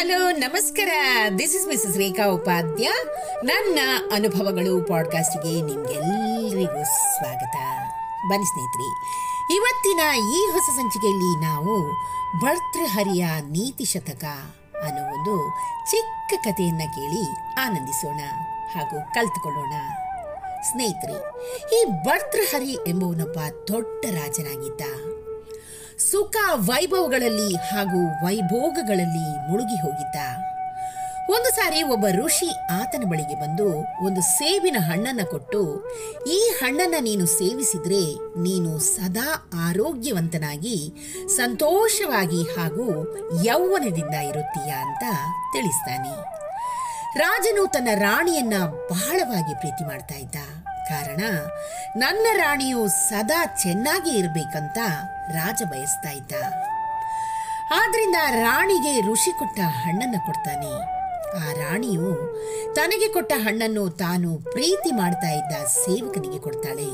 Hello, ನಮಸ್ಕಾರ. This is Mrs Rekha Upadhya ನನ್ನ ಅನುಭವಗಳು ಪಾಡ್ಕಾಸ್ಟ್ಗೆ ನಿಮ್ಗೆಲ್ಲರಿಗೂ ಸ್ವಾಗತ. ಬನ್ನಿ ಸ್ನೇಹಿತರೆ, ಇವತ್ತಿನ ಈ ಹೊಸ ಸಂಚಿಕೆಯಲ್ಲಿ ನಾವು ಭರ್ತೃಹರಿಯ ನೀತಿ ಶತಕ ಅನ್ನೋ ಒಂದು ಚಿಕ್ಕ ಕಥೆಯನ್ನು ಕೇಳಿ ಆನಂದಿಸೋಣ ಹಾಗೂ ಕಲ್ತುಕೊಳ್ಳೋಣ. ಸ್ನೇಹಿತರೆ, ಈ ಭರ್ತೃಹರಿ ಎಂಬುವನೊಬ್ಬ ದೊಡ್ಡ ರಾಜನಾಗಿದ್ದ ಸುಖ ವೈಭವಗಳಲ್ಲಿ ಹಾಗೂ ವೈಭೋಗಗಳಲ್ಲಿ ಮುಳುಗಿ ಹೋಗಿದ್ದ. ಒಂದು ಸಾರಿ ಒಬ್ಬ ಋಷಿ ಆತನ ಬಳಿಗೆ ಬಂದು, ಒಂದು ಸೇಬಿನ ಹಣ್ಣನ್ನು ಕೊಟ್ಟು, ಈ ಹಣ್ಣನ್ನು ನೀನು ಸೇವಿಸಿದರೆ ನೀನು ಸದಾ ಆರೋಗ್ಯವಂತನಾಗಿ, ಸಂತೋಷವಾಗಿ ಹಾಗೂ ಯೌವನದಿಂದ ಇರುತ್ತೀಯ ಅಂತ ತಿಳಿಸ್ತಾನೆ. ರಾಜನು ತನ್ನ ರಾಣಿಯನ್ನ ಬಹಳವಾಗಿ ಪ್ರೀತಿ ಮಾಡ್ತಾ ಇದ್ದ. ಕಾರಣ ನನ್ನ ರಾಣಿಯು ಸದಾ ಚೆನ್ನಾಗಿ ಇರಬೇಕಂತ ರಾಜ ಬಯಸ್ತಾ ಇದ್ದ. ಆದ್ರಿಂದ ರಾಣಿಗೆ ಋಷಿ ಕೊಟ್ಟ ಹಣ್ಣನ್ನು ಕೊಡ್ತಾನೆ. ಆ ರಾಣಿಯು ತನಗೆ ಕೊಟ್ಟ ಹಣ್ಣನ್ನು ತಾನು ಪ್ರೀತಿ ಮಾಡ್ತಾ ಇದ್ದ ಸೇವಕನಿಗೆ ಕೊಡ್ತಾಳೆ.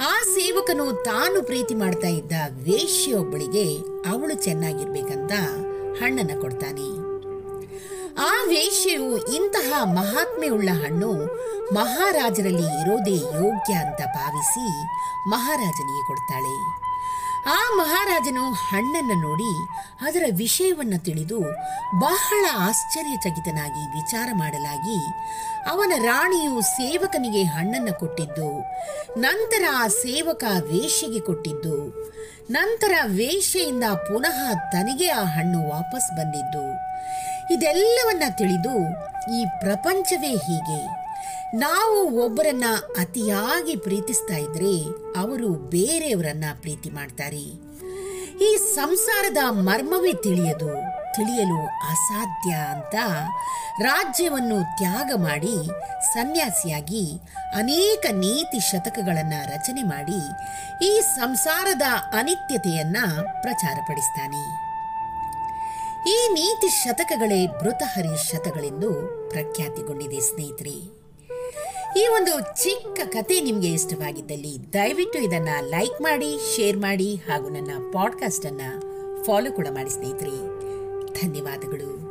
ಆ ಸೇವಕನು ತಾನು ಪ್ರೀತಿ ಮಾಡ್ತಾ ಇದ್ದ ವೇಶ್ಯೊಬ್ಬಳಿಗೆ ಅವಳು ಚೆನ್ನಾಗಿರ್ಬೇಕಂತ ಹಣ್ಣನ್ನು ಕೊಡ್ತಾನೆ. ಆ ವೇಶ್ಯೆಯು ಇಂತಹ ಮಹಾತ್ಮೆಯುಳ್ಳ ಹಣ್ಣು ಮಹಾರಾಜರಲ್ಲಿ ಇರೋದೇ ಯೋಗ್ಯ ಅಂತ ಭಾವಿಸಿ ಮಹಾರಾಜನಿಗೆ ಕೊಡ್ತಾಳೆ. ಆ ಮಹಾರಾಜನು ಹಣ್ಣನ್ನು ನೋಡಿ ಅದರ ವಿಷಯವನ್ನು ತಿಳಿದು ಬಹಳ ಆಶ್ಚರ್ಯಚಕಿತನಾಗಿ ವಿಚಾರ ಮಾಡಲಾಗಿ ಅವನ ರಾಣಿಯು ಸೇವಕನಿಗೆ ಹಣ್ಣನ್ನು ಕೊಟ್ಟಿದ್ದು, ನಂತರ ಆ ಸೇವಕ ವೇಷಿಗೆ ಕೊಟ್ಟಿದ್ದು, ನಂತರ ವೇಷೆಯಿಂದ ಪುನಃ ತನಗೆ ಆ ಹಣ್ಣು ವಾಪಸ್ ಬಂದಿದ್ದು. ಇದೆಲ್ಲವನ್ನ ತಿಳಿದು ಈ ಪ್ರಪಂಚವೇ ಹೀಗೆ. ನಾವು ಒಬ್ಬರನ್ನ ಅತಿಯಾಗಿ ಪ್ರೀತಿಸ್ತಾ ಇದ್ರೆ ಅವರು ಬೇರೆಯವರನ್ನ ಪ್ರೀತಿ ಮಾಡ್ತಾರೆ. ಈ ಸಂಸಾರದ ಮರ್ಮವೇ ತಿಳಿಯದು, ತಿಳಿಯಲು ಅಸಾಧ್ಯ ಅಂತ ರಾಜ್ಯವನ್ನು ತ್ಯಾಗ ಮಾಡಿ ಸನ್ಯಾಸಿಯಾಗಿ ಅನೇಕ ನೀತಿ ಶತಕಗಳನ್ನು ರಚನೆ ಮಾಡಿ ಈ ಸಂಸಾರದ ಅನಿತ್ಯತೆಯನ್ನು ಪ್ರಚಾರಪಡಿಸ್ತಾನೆ ಈ ನೀತಿ ಶತಕಗಳೇ ಮೃತಹರಿ ಶತಗಳೆಂದು ಪ್ರಖ್ಯಾತಿಗೊಂಡಿದೆ ಸ್ನೇಹಿತರೆ. ಈ ಒಂದು ಚಿಕ್ಕ ಕತೆ ನಿಮಗೆ ಇಷ್ಟವಾಗಿದ್ದಲ್ಲಿ ದಯವಿಟ್ಟು ಇದನ್ನ ಲೈಕ್ ಮಾಡಿ, ಶೇರ್ ಮಾಡಿ ಹಾಗೂ ನನ್ನ ಪಾಡ್ಕಾಸ್ಟ್ ಅನ್ನ ಫಾಲೋ ಕೂಡ ಮಾಡಿ ಸ್ನೇಹಿತರೆ. ಧನ್ಯವಾದಗಳು.